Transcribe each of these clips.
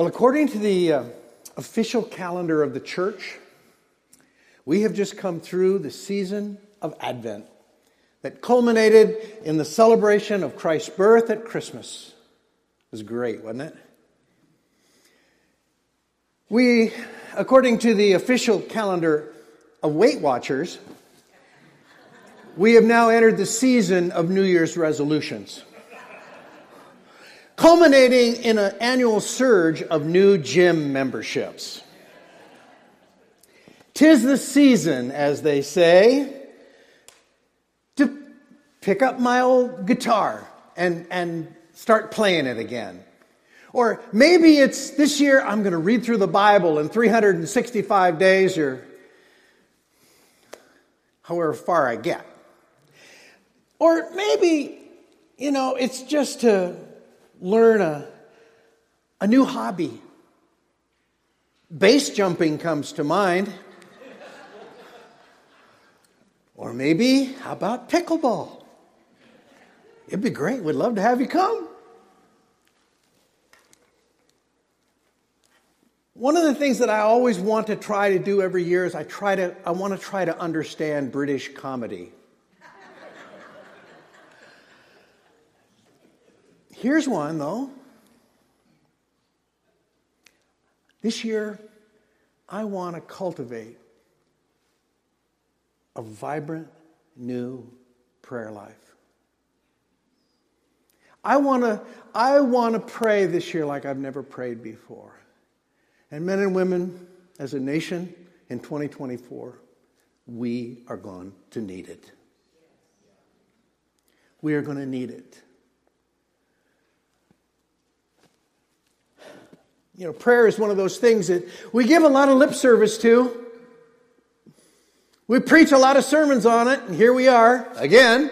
Well, according to the uh, official calendar of the church, we have just come through the season of Advent that culminated in the celebration of Christ's birth at Christmas. It was great, wasn't it? We, according to the official calendar of Weight Watchers, we have now entered the season of New Year's resolutions, culminating in an annual surge of new gym memberships. Tis the season, as they say, to pick up my old guitar and, and start playing it again. Or maybe it's this year I'm going to read through the Bible in 365 days or however far I get. Or maybe, you know, it's just to learn a, a new hobby. Base jumping comes to mind. or maybe, how about pickleball? It'd be great. We'd love to have you come. One of the things that I always want to try to do every year is I try to I want to try to understand British comedy. Here's one, though. This year, I want to cultivate a vibrant new prayer life. I want to I want to pray this year like I've never prayed before. And men and women as a nation in 2024, we are going to need it. We are going to need it. You know, prayer is one of those things that we give a lot of lip service to. We preach a lot of sermons on it, and here we are again.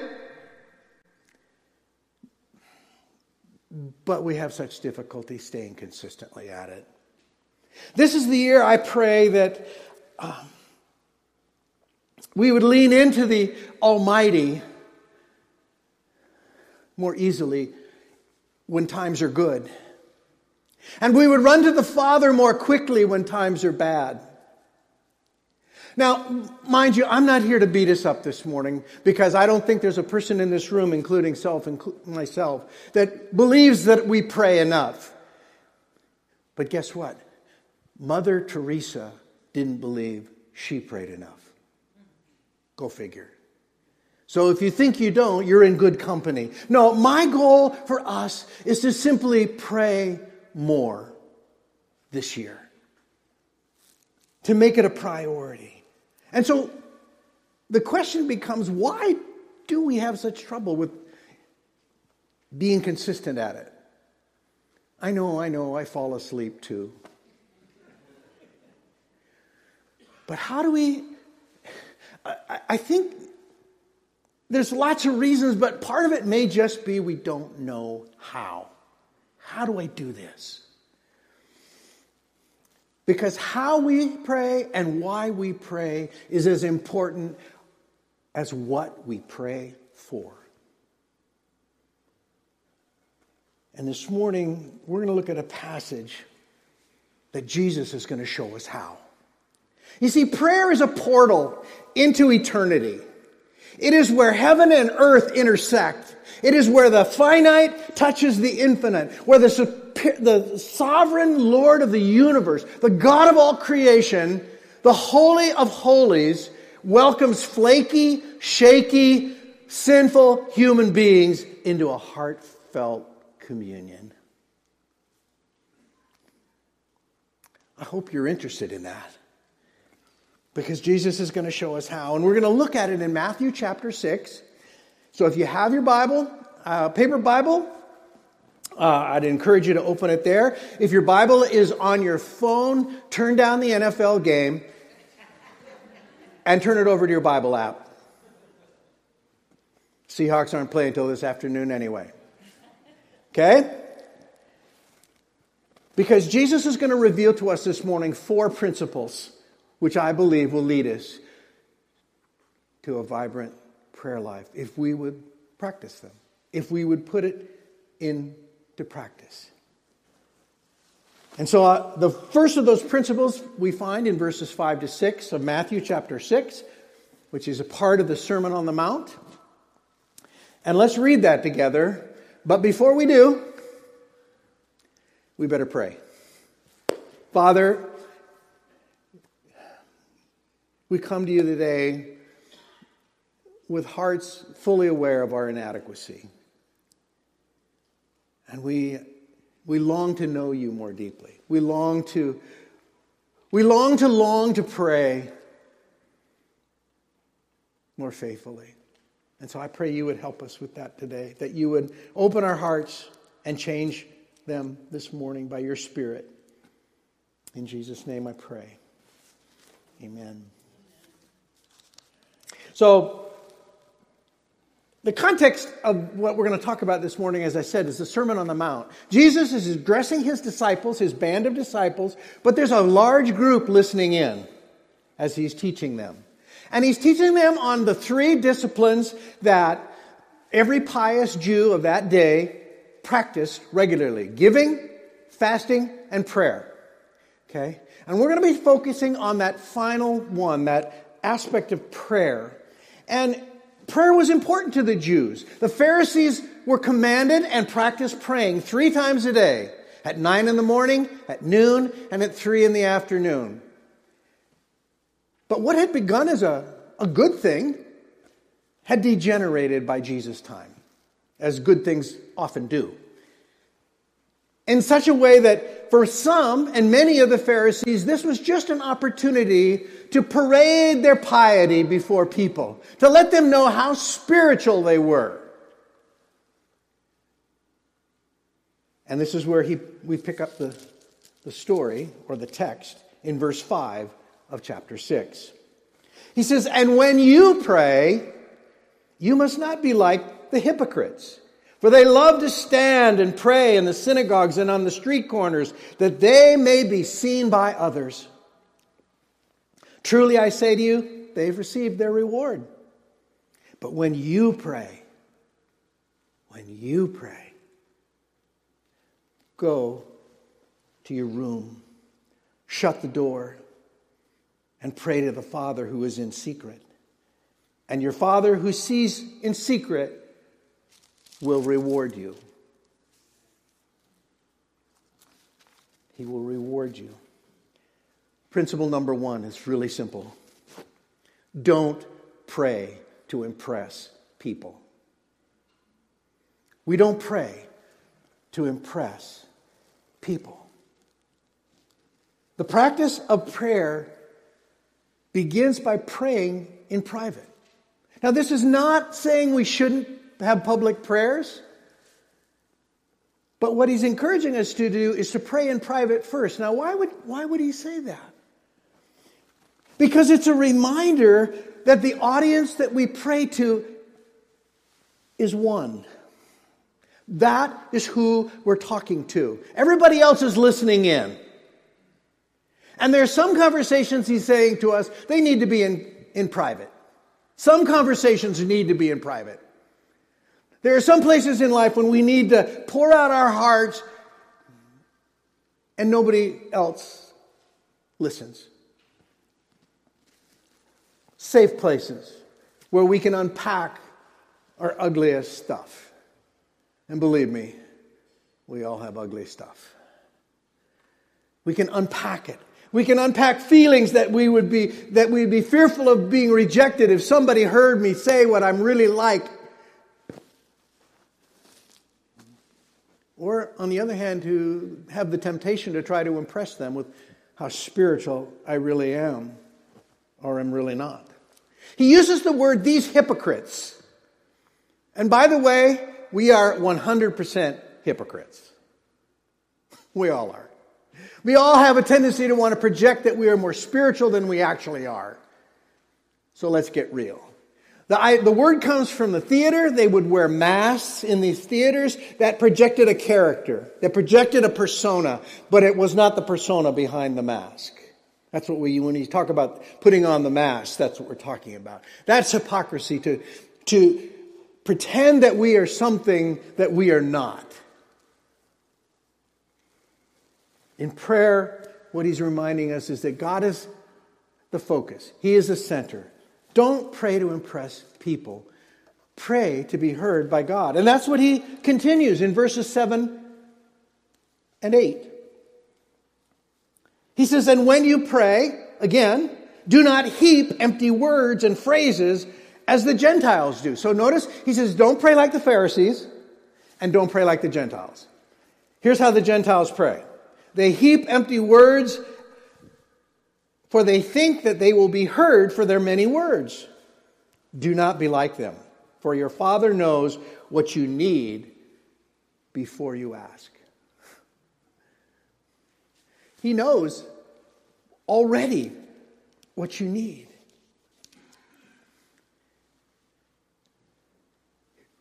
But we have such difficulty staying consistently at it. This is the year I pray that um, we would lean into the Almighty more easily when times are good. And we would run to the Father more quickly when times are bad. Now, mind you, I'm not here to beat us up this morning because I don't think there's a person in this room, including self, including myself, that believes that we pray enough. But guess what? Mother Teresa didn't believe she prayed enough. Go figure. So if you think you don't, you're in good company. No, my goal for us is to simply pray more this year, to make it a priority. And so the question becomes why do we have such trouble with being consistent at it? I know, I know, I fall asleep too. But how do we? I, I think there's lots of reasons, but part of it may just be we don't know how. How do I do this? Because how we pray and why we pray is as important as what we pray for. And this morning, we're going to look at a passage that Jesus is going to show us how. You see, prayer is a portal into eternity. It is where heaven and earth intersect. It is where the finite touches the infinite, where the, the sovereign Lord of the universe, the God of all creation, the Holy of Holies, welcomes flaky, shaky, sinful human beings into a heartfelt communion. I hope you're interested in that because Jesus is going to show us how. And we're going to look at it in Matthew chapter 6. So if you have your Bible, uh, paper Bible, uh, I'd encourage you to open it there. If your Bible is on your phone, turn down the NFL game and turn it over to your Bible app. Seahawks aren't playing until this afternoon anyway. Okay? Because Jesus is going to reveal to us this morning four principles which I believe will lead us to a vibrant prayer life if we would practice them, if we would put it into practice. And so uh, the first of those principles we find in verses 5 to 6 of Matthew chapter 6, which is a part of the Sermon on the Mount. And let's read that together. But before we do, we better pray. Father, we come to you today with hearts fully aware of our inadequacy. And we, we long to know you more deeply. We long to, we long to long to pray more faithfully. And so I pray you would help us with that today, that you would open our hearts and change them this morning by your Spirit. In Jesus' name I pray. Amen. So, the context of what we're going to talk about this morning, as I said, is the Sermon on the Mount. Jesus is addressing his disciples, his band of disciples, but there's a large group listening in as he's teaching them. And he's teaching them on the three disciplines that every pious Jew of that day practiced regularly giving, fasting, and prayer. Okay? And we're going to be focusing on that final one, that aspect of prayer. And prayer was important to the Jews. The Pharisees were commanded and practiced praying three times a day at nine in the morning, at noon, and at three in the afternoon. But what had begun as a, a good thing had degenerated by Jesus' time, as good things often do. In such a way that for some and many of the Pharisees, this was just an opportunity to parade their piety before people, to let them know how spiritual they were. And this is where he, we pick up the, the story or the text in verse 5 of chapter 6. He says, And when you pray, you must not be like the hypocrites. For they love to stand and pray in the synagogues and on the street corners, that they may be seen by others. Truly I say to you, they've received their reward. But when you pray, when you pray, go to your room, shut the door, and pray to the Father who is in secret. And your Father who sees in secret will reward you. He will reward you. Principle number one is really simple don't pray to impress people. We don't pray to impress people. The practice of prayer begins by praying in private. Now, this is not saying we shouldn't have public prayers, but what he's encouraging us to do is to pray in private first. Now, why would, why would he say that? Because it's a reminder that the audience that we pray to is one. That is who we're talking to. Everybody else is listening in. And there are some conversations he's saying to us, they need to be in, in private. Some conversations need to be in private. There are some places in life when we need to pour out our hearts and nobody else listens. Safe places where we can unpack our ugliest stuff. And believe me, we all have ugly stuff. We can unpack it. We can unpack feelings that we would be that we'd be fearful of being rejected if somebody heard me say what I'm really like. Or on the other hand, to have the temptation to try to impress them with how spiritual I really am or am really not. He uses the word these hypocrites. And by the way, we are 100% hypocrites. We all are. We all have a tendency to want to project that we are more spiritual than we actually are. So let's get real. The, I, the word comes from the theater. They would wear masks in these theaters that projected a character, that projected a persona, but it was not the persona behind the mask. That's what we, when you talk about putting on the mask, that's what we're talking about. That's hypocrisy to, to pretend that we are something that we are not. In prayer, what he's reminding us is that God is the focus, He is the center. Don't pray to impress people, pray to be heard by God. And that's what he continues in verses 7 and 8. He says, And when you pray, again, do not heap empty words and phrases as the Gentiles do. So notice, he says, Don't pray like the Pharisees and don't pray like the Gentiles. Here's how the Gentiles pray they heap empty words, for they think that they will be heard for their many words. Do not be like them, for your Father knows what you need before you ask. He knows already what you need.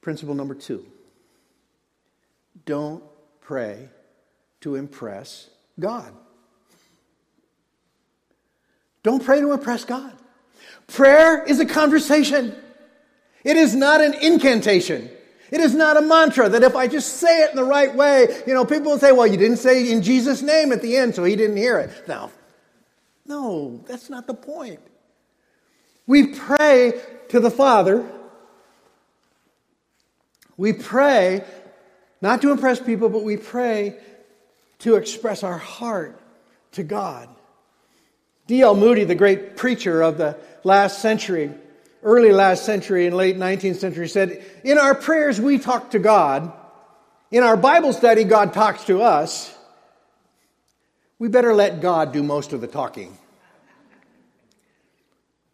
Principle number two don't pray to impress God. Don't pray to impress God. Prayer is a conversation. It is not an incantation. It is not a mantra that if I just say it in the right way, you know, people will say, well, you didn't say in Jesus' name at the end, so he didn't hear it. No. No, that's not the point. We pray to the Father. We pray not to impress people, but we pray to express our heart to God. D.L. Moody, the great preacher of the last century, early last century and late 19th century, said, In our prayers, we talk to God. In our Bible study, God talks to us. We better let God do most of the talking.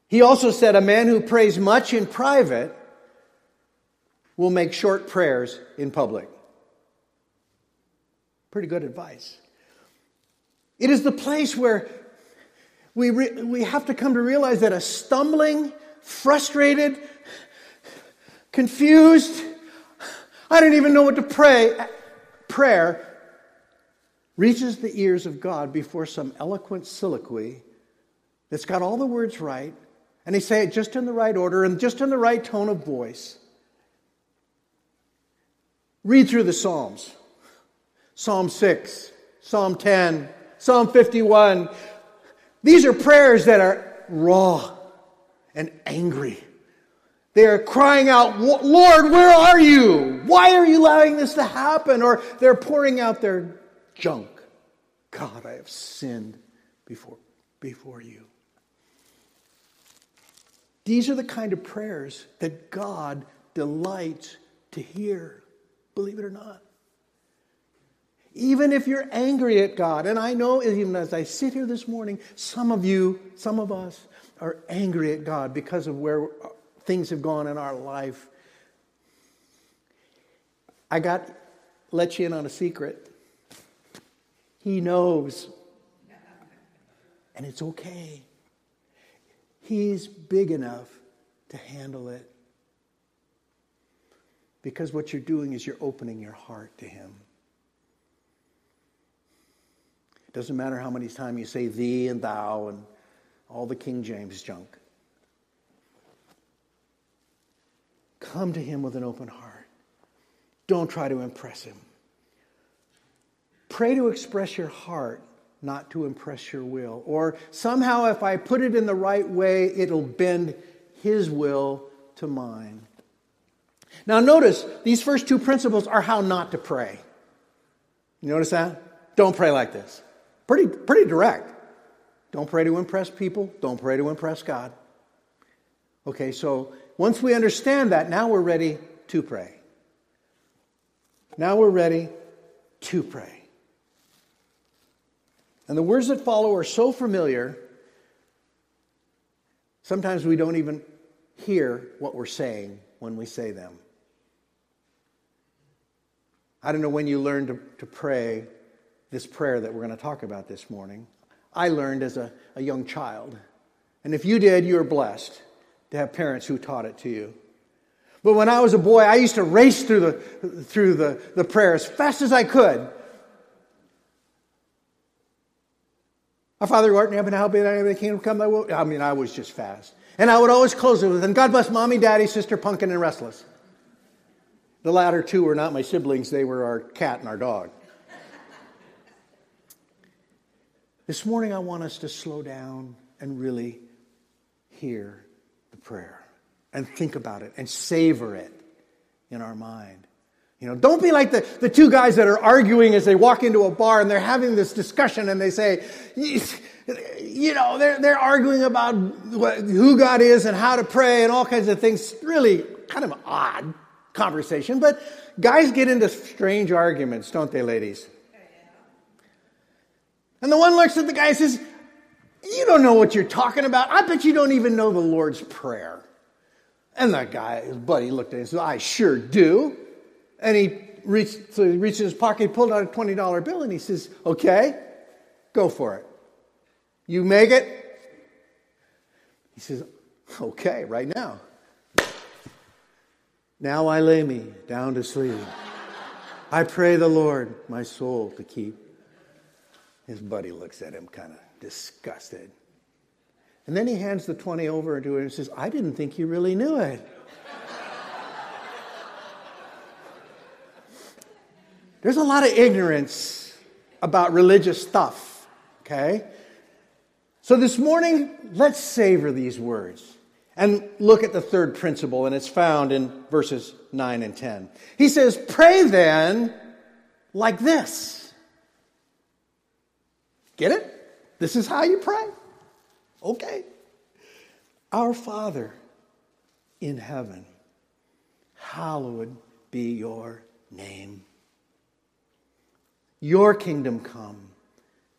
He also said, A man who prays much in private will make short prayers in public. Pretty good advice. It is the place where we, re- we have to come to realize that a stumbling, frustrated, confused, I don't even know what to pray, prayer reaches the ears of God before some eloquent soliloquy that's got all the words right, and they say it just in the right order and just in the right tone of voice. Read through the Psalms. Psalm 6, Psalm 10, Psalm 51. These are prayers that are raw and angry. They are crying out, Lord, where are you? Why are you allowing this to happen? Or they're pouring out their junk. God, I have sinned before, before you. These are the kind of prayers that God delights to hear, believe it or not. Even if you're angry at God, and I know even as I sit here this morning, some of you, some of us, are angry at God because of where things have gone in our life. I got let you in on a secret. He knows. And it's okay. He's big enough to handle it. Because what you're doing is you're opening your heart to Him. Doesn't matter how many times you say thee and thou and all the King James junk. Come to him with an open heart. Don't try to impress him. Pray to express your heart, not to impress your will. Or somehow, if I put it in the right way, it'll bend his will to mine. Now, notice these first two principles are how not to pray. You notice that? Don't pray like this. Pretty, pretty direct. Don't pray to impress people. Don't pray to impress God. Okay, so once we understand that, now we're ready to pray. Now we're ready to pray. And the words that follow are so familiar, sometimes we don't even hear what we're saying when we say them. I don't know when you learned to, to pray this prayer that we're going to talk about this morning. I learned as a, a young child. And if you did, you're blessed to have parents who taught it to you. But when I was a boy, I used to race through the, through the, the prayer as fast as I could. Our Father who art in heaven, how be thy kingdom come thy will. I mean, I was just fast. And I would always close it with, and God bless mommy, daddy, sister, pumpkin, and restless. The latter two were not my siblings, they were our cat and our dog. This morning, I want us to slow down and really hear the prayer and think about it and savor it in our mind. You know, don't be like the, the two guys that are arguing as they walk into a bar and they're having this discussion and they say, you know, they're, they're arguing about who God is and how to pray and all kinds of things. Really kind of odd conversation, but guys get into strange arguments, don't they, ladies? And the one looks at the guy and says, You don't know what you're talking about. I bet you don't even know the Lord's Prayer. And that guy, his buddy, looked at him and said, I sure do. And he reached, so he reached in his pocket, pulled out a $20 bill, and he says, Okay, go for it. You make it? He says, Okay, right now. Now I lay me down to sleep. I pray the Lord my soul to keep. His buddy looks at him kind of disgusted. And then he hands the 20 over to him and says, I didn't think you really knew it. There's a lot of ignorance about religious stuff, okay? So this morning, let's savor these words and look at the third principle, and it's found in verses 9 and 10. He says, Pray then like this. Get it? This is how you pray. Okay. Our Father in heaven, hallowed be your name. Your kingdom come,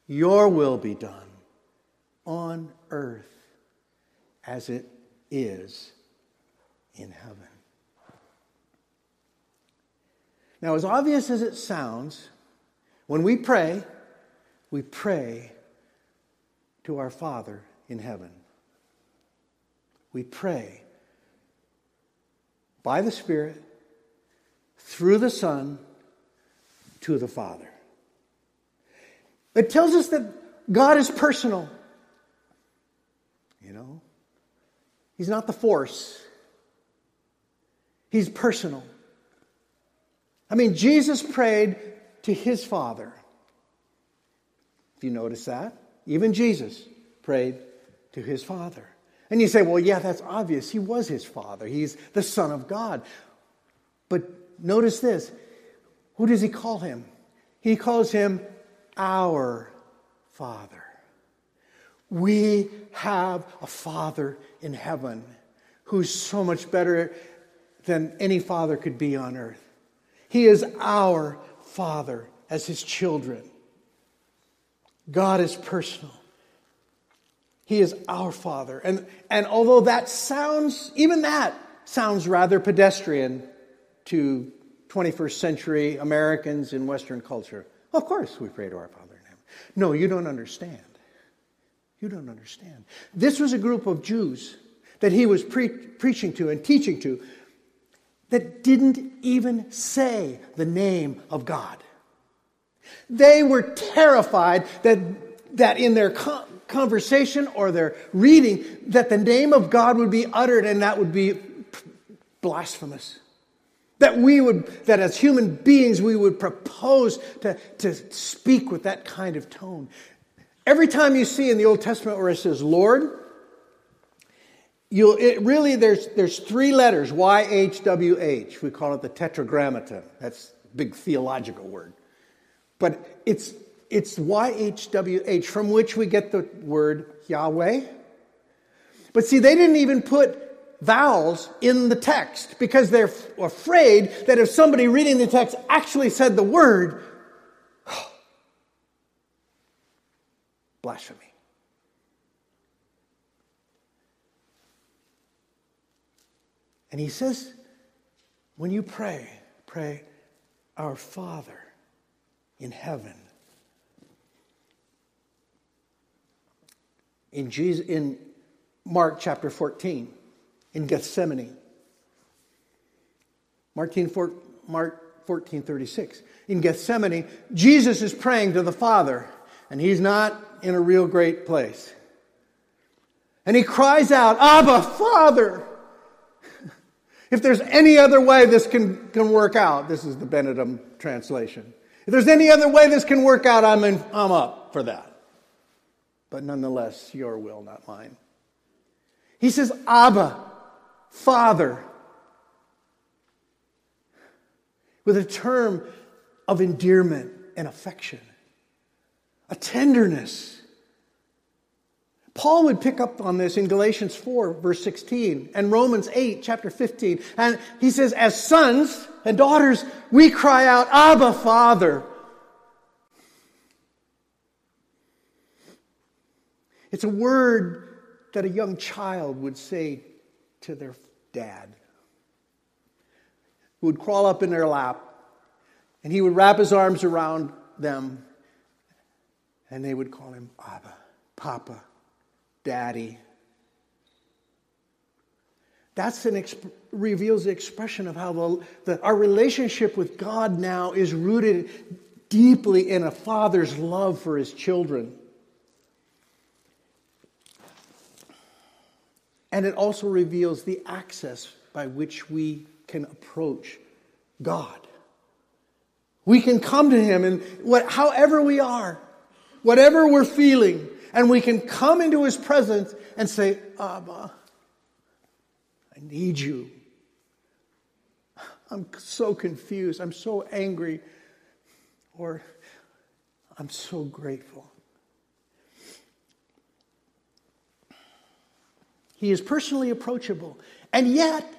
your will be done on earth as it is in heaven. Now, as obvious as it sounds, when we pray, we pray to our Father in heaven. We pray by the Spirit, through the Son, to the Father. It tells us that God is personal. You know, He's not the force, He's personal. I mean, Jesus prayed to His Father. If you notice that, even Jesus prayed to His Father. And you say, well, yeah, that's obvious. He was His Father, He's the Son of God. But notice this who does He call Him? He calls Him our Father. We have a Father in heaven who's so much better than any father could be on earth. He is our Father as His children. God is personal. He is our Father. And, and although that sounds, even that sounds rather pedestrian to 21st century Americans in Western culture, of course we pray to our Father in heaven. No, you don't understand. You don't understand. This was a group of Jews that he was pre- preaching to and teaching to that didn't even say the name of God. They were terrified that, that in their conversation or their reading, that the name of God would be uttered and that would be blasphemous. That we would, that as human beings, we would propose to, to speak with that kind of tone. Every time you see in the Old Testament where it says Lord, you'll, it really, there's, there's three letters, Y-H-W-H. We call it the tetragrammaton. That's a big theological word. But it's, it's Y-H-W-H, from which we get the word Yahweh. But see, they didn't even put vowels in the text because they're afraid that if somebody reading the text actually said the word, blasphemy. And he says, when you pray, pray, Our Father in heaven. In, Jesus, in Mark chapter 14, in Gethsemane. Mark 14, 36. In Gethsemane, Jesus is praying to the Father, and he's not in a real great place. And he cries out, Abba, Father! if there's any other way this can, can work out, this is the Benedum translation. If there's any other way this can work out, I'm, in, I'm up for that. but nonetheless, your will, not mine. He says, Abba, Father, with a term of endearment and affection, a tenderness. Paul would pick up on this in Galatians 4, verse 16, and Romans 8, chapter 15. And he says, As sons and daughters, we cry out, Abba, Father. It's a word that a young child would say to their dad, who would crawl up in their lap, and he would wrap his arms around them, and they would call him Abba, Papa, Daddy. That's an exp- reveals the expression of how the, the, our relationship with God now is rooted deeply in a father's love for his children. And it also reveals the access by which we can approach God. We can come to Him and what, however we are, whatever we're feeling, and we can come into His presence and say, Abba, I need you. I'm so confused. I'm so angry. Or I'm so grateful. He is personally approachable. And yet,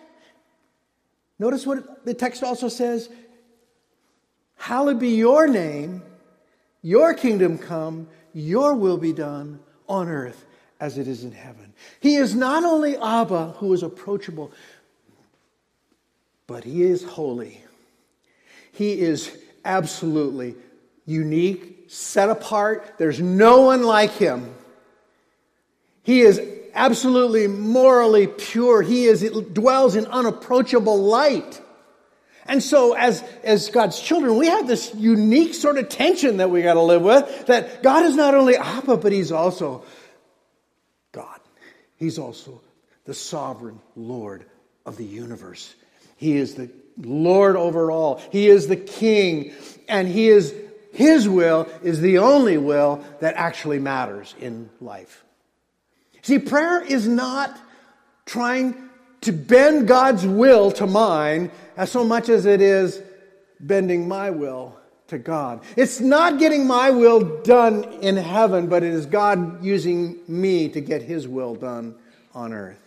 notice what the text also says Hallowed be your name, your kingdom come, your will be done on earth as it is in heaven. He is not only Abba, who is approachable, but he is holy. He is absolutely unique, set apart. There's no one like him. He is absolutely morally pure. He is, dwells in unapproachable light. And so as, as God's children, we have this unique sort of tension that we got to live with, that God is not only Abba, but He's also God. He's also the sovereign Lord of the universe. He is the Lord over all. He is the King, and He is, His will is the only will that actually matters in life. See, prayer is not trying to bend God's will to mine as so much as it is bending my will to God. It's not getting my will done in heaven, but it is God using me to get his will done on earth.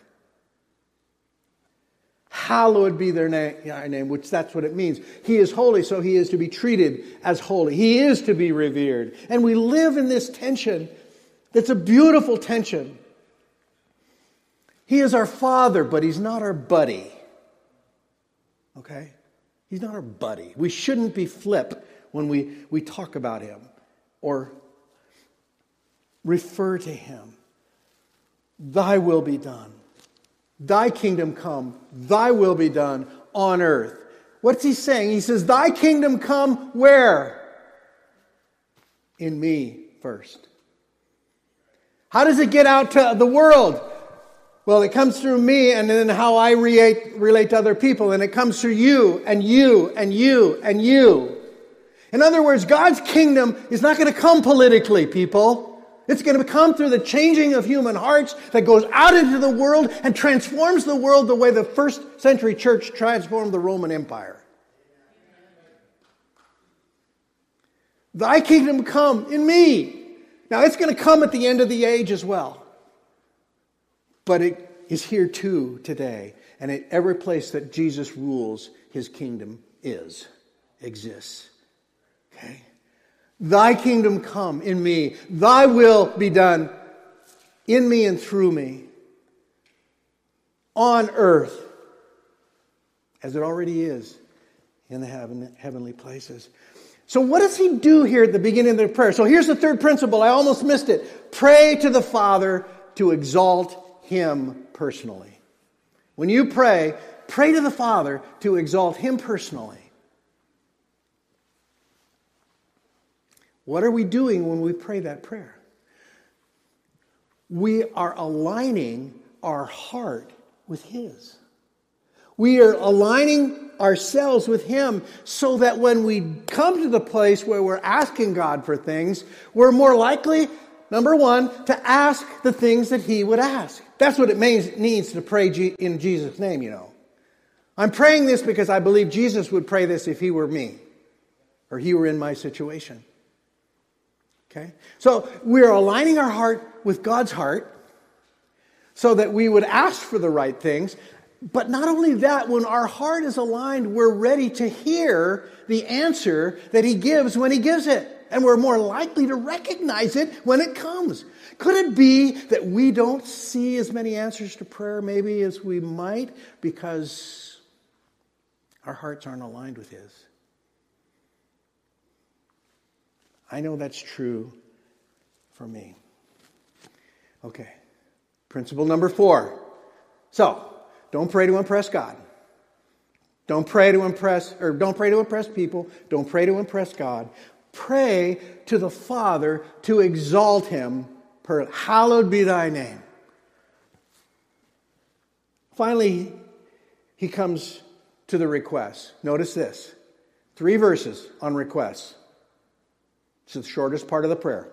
Hallowed be their name, which that's what it means. He is holy, so he is to be treated as holy. He is to be revered. And we live in this tension that's a beautiful tension he is our father, but he's not our buddy. Okay? He's not our buddy. We shouldn't be flip when we, we talk about him or refer to him. Thy will be done. Thy kingdom come. Thy will be done on earth. What's he saying? He says, Thy kingdom come where? In me first. How does it get out to the world? Well, it comes through me and then how I relate, relate to other people. And it comes through you and you and you and you. In other words, God's kingdom is not going to come politically, people. It's going to come through the changing of human hearts that goes out into the world and transforms the world the way the first century church transformed the Roman Empire. Thy kingdom come in me. Now it's going to come at the end of the age as well but it is here too today. And at every place that Jesus rules, his kingdom is, exists. Okay? Thy kingdom come in me, thy will be done in me and through me on earth as it already is in the heaven, heavenly places. So, what does he do here at the beginning of the prayer? So, here's the third principle. I almost missed it. Pray to the Father to exalt him personally. When you pray, pray to the Father to exalt Him personally. What are we doing when we pray that prayer? We are aligning our heart with His. We are aligning ourselves with Him so that when we come to the place where we're asking God for things, we're more likely number one, to ask the things that he would ask. That's what it means, to pray in Jesus' name, you know. I'm praying this because I believe Jesus would pray this if he were me or he were in my situation. Okay? So we're aligning our heart with God's heart so that we would ask for the right things. But not only that, when our heart is aligned, we're ready to hear the answer that He gives when He gives it. And we're more likely to recognize it when it comes. Could it be that we don't see as many answers to prayer maybe as we might because our hearts aren't aligned with His? I know that's true for me. Okay. Principle number four. So, don't pray to impress God. Don't pray to impress, or don't pray to impress people. Don't pray to impress God. Pray to the Father to exalt Him. Per, Hallowed be thy name. Finally, he comes to the request. Notice this three verses on requests. It's the shortest part of the prayer.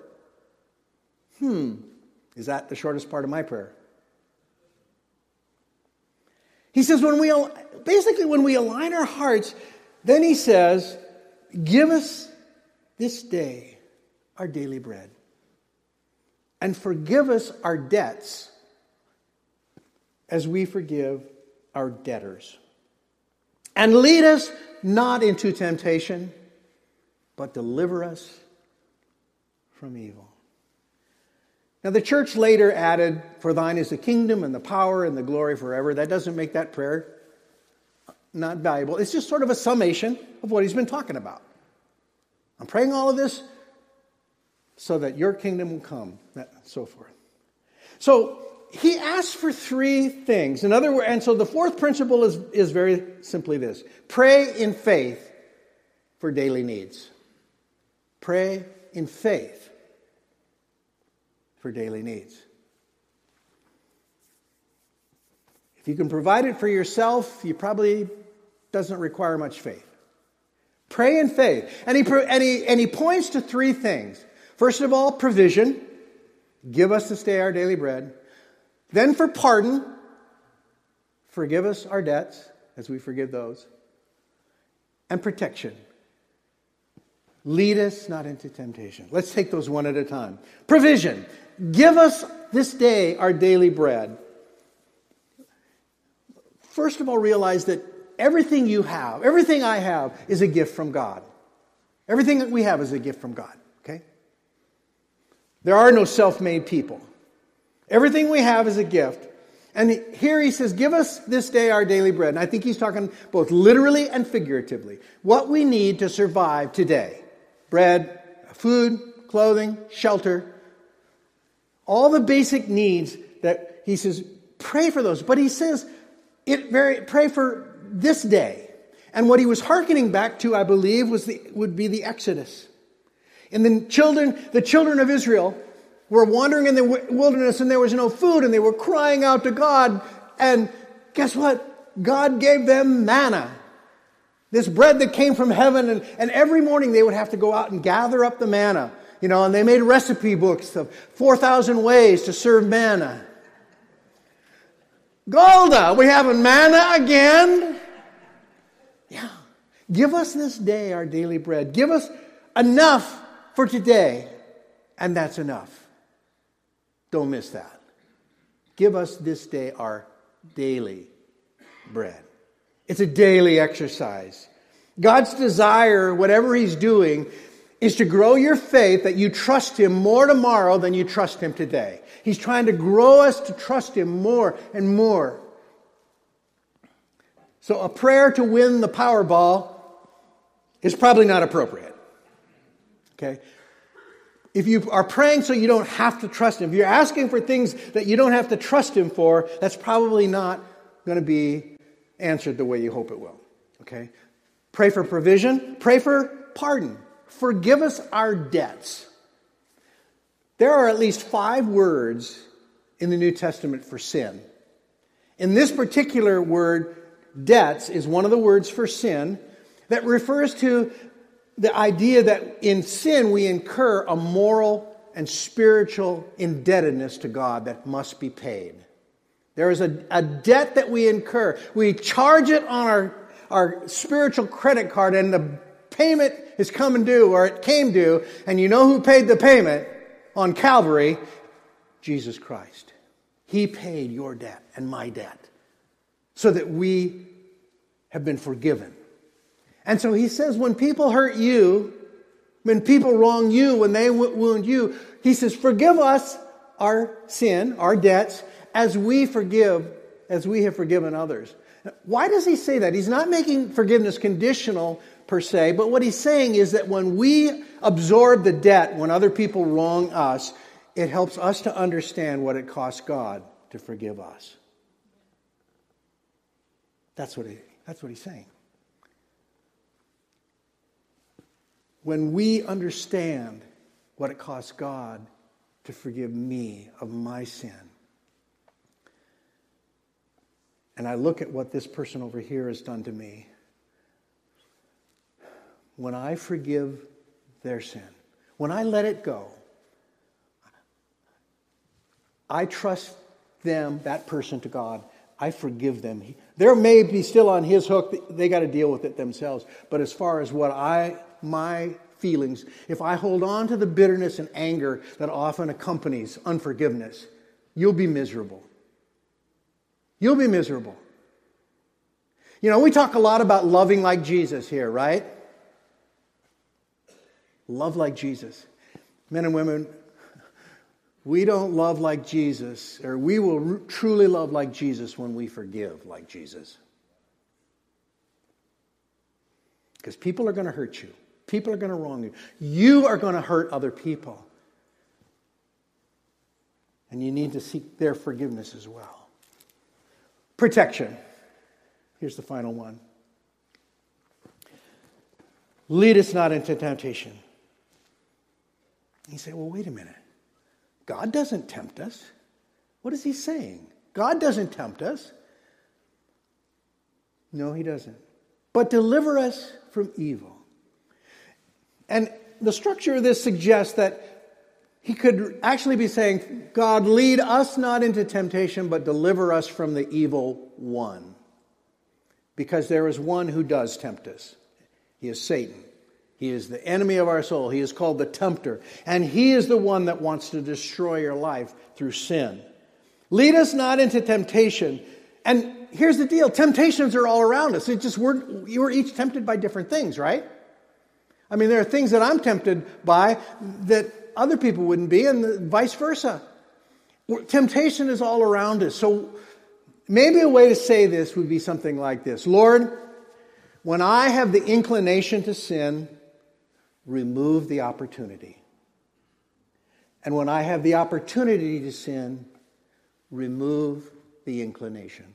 Hmm, is that the shortest part of my prayer? He says, when we, basically, when we align our hearts, then he says, Give us this day our daily bread, and forgive us our debts as we forgive our debtors. And lead us not into temptation, but deliver us from evil. Now, the church later added, For thine is the kingdom and the power and the glory forever. That doesn't make that prayer not valuable. It's just sort of a summation of what he's been talking about. I'm praying all of this so that your kingdom will come, and so forth. So he asks for three things. In other words, and so the fourth principle is, is very simply this pray in faith for daily needs. Pray in faith for daily needs. If you can provide it for yourself, you probably doesn't require much faith. Pray in faith. And he, and, he, and he points to three things. First of all, provision. Give us this day our daily bread. Then for pardon. Forgive us our debts as we forgive those. And protection. Lead us not into temptation. Let's take those one at a time. Provision. Give us this day our daily bread. First of all, realize that everything you have, everything I have, is a gift from God. Everything that we have is a gift from God? There are no self made people. Everything we have is a gift. And here he says, Give us this day our daily bread. And I think he's talking both literally and figuratively. What we need to survive today bread, food, clothing, shelter, all the basic needs that he says, pray for those. But he says, it very, pray for this day. And what he was hearkening back to, I believe, was the, would be the Exodus. And the children, the children of Israel were wandering in the wilderness and there was no food and they were crying out to God. And guess what? God gave them manna. This bread that came from heaven. And, and every morning they would have to go out and gather up the manna you know, and they made recipe books of 4,000 ways to serve manna. Golda, we having manna again? Yeah. Give us this day our daily bread. Give us enough for today, and that's enough. Don't miss that. Give us this day our daily bread. It's a daily exercise. God's desire, whatever He's doing, is to grow your faith that you trust Him more tomorrow than you trust Him today. He's trying to grow us to trust Him more and more. So a prayer to win the Powerball is probably not appropriate. Okay? If you are praying so you don't have to trust Him, if you're asking for things that you don't have to trust Him for, that's probably not going to be answered the way you hope it will. Okay? Pray for provision, pray for pardon. Forgive us our debts. There are at least five words in the New Testament for sin. In this particular word, debts is one of the words for sin that refers to the idea that in sin we incur a moral and spiritual indebtedness to God that must be paid. There is a, a debt that we incur. We charge it on our, our spiritual credit card, and the payment is coming due, or it came due, and you know who paid the payment on Calvary? Jesus Christ. He paid your debt and my debt so that we have been forgiven. And so he says, when people hurt you, when people wrong you, when they wound you, he says, forgive us our sin, our debts, as we forgive, as we have forgiven others. Why does he say that? He's not making forgiveness conditional per se, but what he's saying is that when we absorb the debt when other people wrong us, it helps us to understand what it costs God to forgive us. That's what, he, that's what he's saying. When we understand what it costs God to forgive me of my sin, and I look at what this person over here has done to me, when I forgive their sin, when I let it go, I trust them, that person, to God. I forgive them. There may be still on his hook, they got to deal with it themselves. But as far as what I, my feelings, if I hold on to the bitterness and anger that often accompanies unforgiveness, you'll be miserable. You'll be miserable. You know, we talk a lot about loving like Jesus here, right? Love like Jesus. Men and women, we don't love like Jesus, or we will truly love like Jesus when we forgive like Jesus. Because people are going to hurt you, people are going to wrong you, you are going to hurt other people. And you need to seek their forgiveness as well. Protection. Here's the final one. Lead us not into temptation. You say, well, wait a minute. God doesn't tempt us. What is he saying? God doesn't tempt us. No, he doesn't. But deliver us from evil. And the structure of this suggests that he could actually be saying, God, lead us not into temptation, but deliver us from the evil one. Because there is one who does tempt us. He is Satan. He is the enemy of our soul. He is called the tempter. And he is the one that wants to destroy your life through sin. Lead us not into temptation. And here's the deal temptations are all around us. It's just we're, we're each tempted by different things, right? I mean, there are things that I'm tempted by that other people wouldn't be, and vice versa. Temptation is all around us. So maybe a way to say this would be something like this Lord, when I have the inclination to sin, remove the opportunity. And when I have the opportunity to sin, remove the inclination.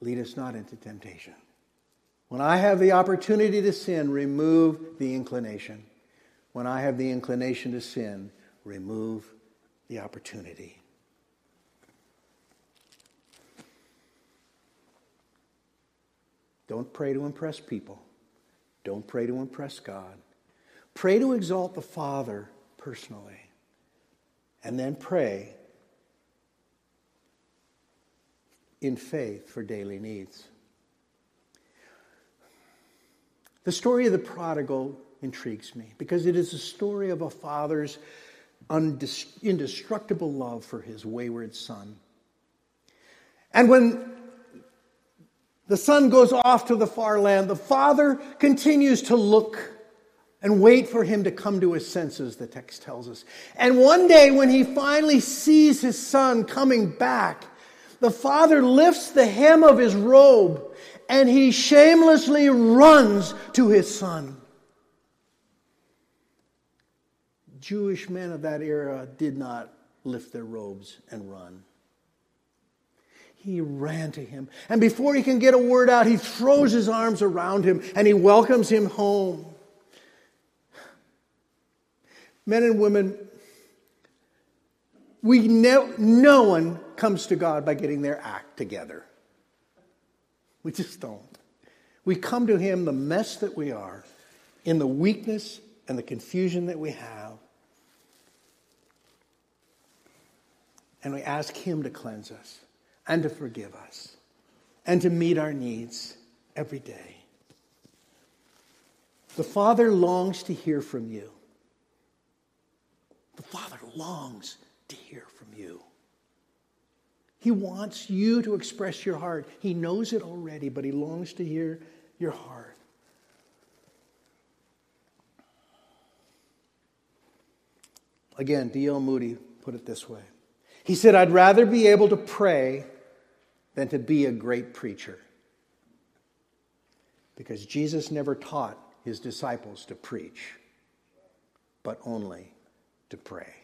Lead us not into temptation. When I have the opportunity to sin, remove the inclination. When I have the inclination to sin, remove the opportunity. Don't pray to impress people. Don't pray to impress God. Pray to exalt the Father personally. And then pray in faith for daily needs. The story of the prodigal intrigues me because it is a story of a father's indestructible love for his wayward son. And when the son goes off to the far land. The father continues to look and wait for him to come to his senses, the text tells us. And one day, when he finally sees his son coming back, the father lifts the hem of his robe and he shamelessly runs to his son. Jewish men of that era did not lift their robes and run. He ran to him. And before he can get a word out, he throws his arms around him and he welcomes him home. Men and women, we ne- no one comes to God by getting their act together. We just don't. We come to Him the mess that we are, in the weakness and the confusion that we have, and we ask Him to cleanse us and to forgive us and to meet our needs every day. The Father longs to hear from you. The Father longs to hear from you. He wants you to express your heart. He knows it already, but He longs to hear your heart. Again, D.L. Moody put it this way He said, I'd rather be able to pray than to be a great preacher. Because Jesus never taught his disciples to preach, but only to pray.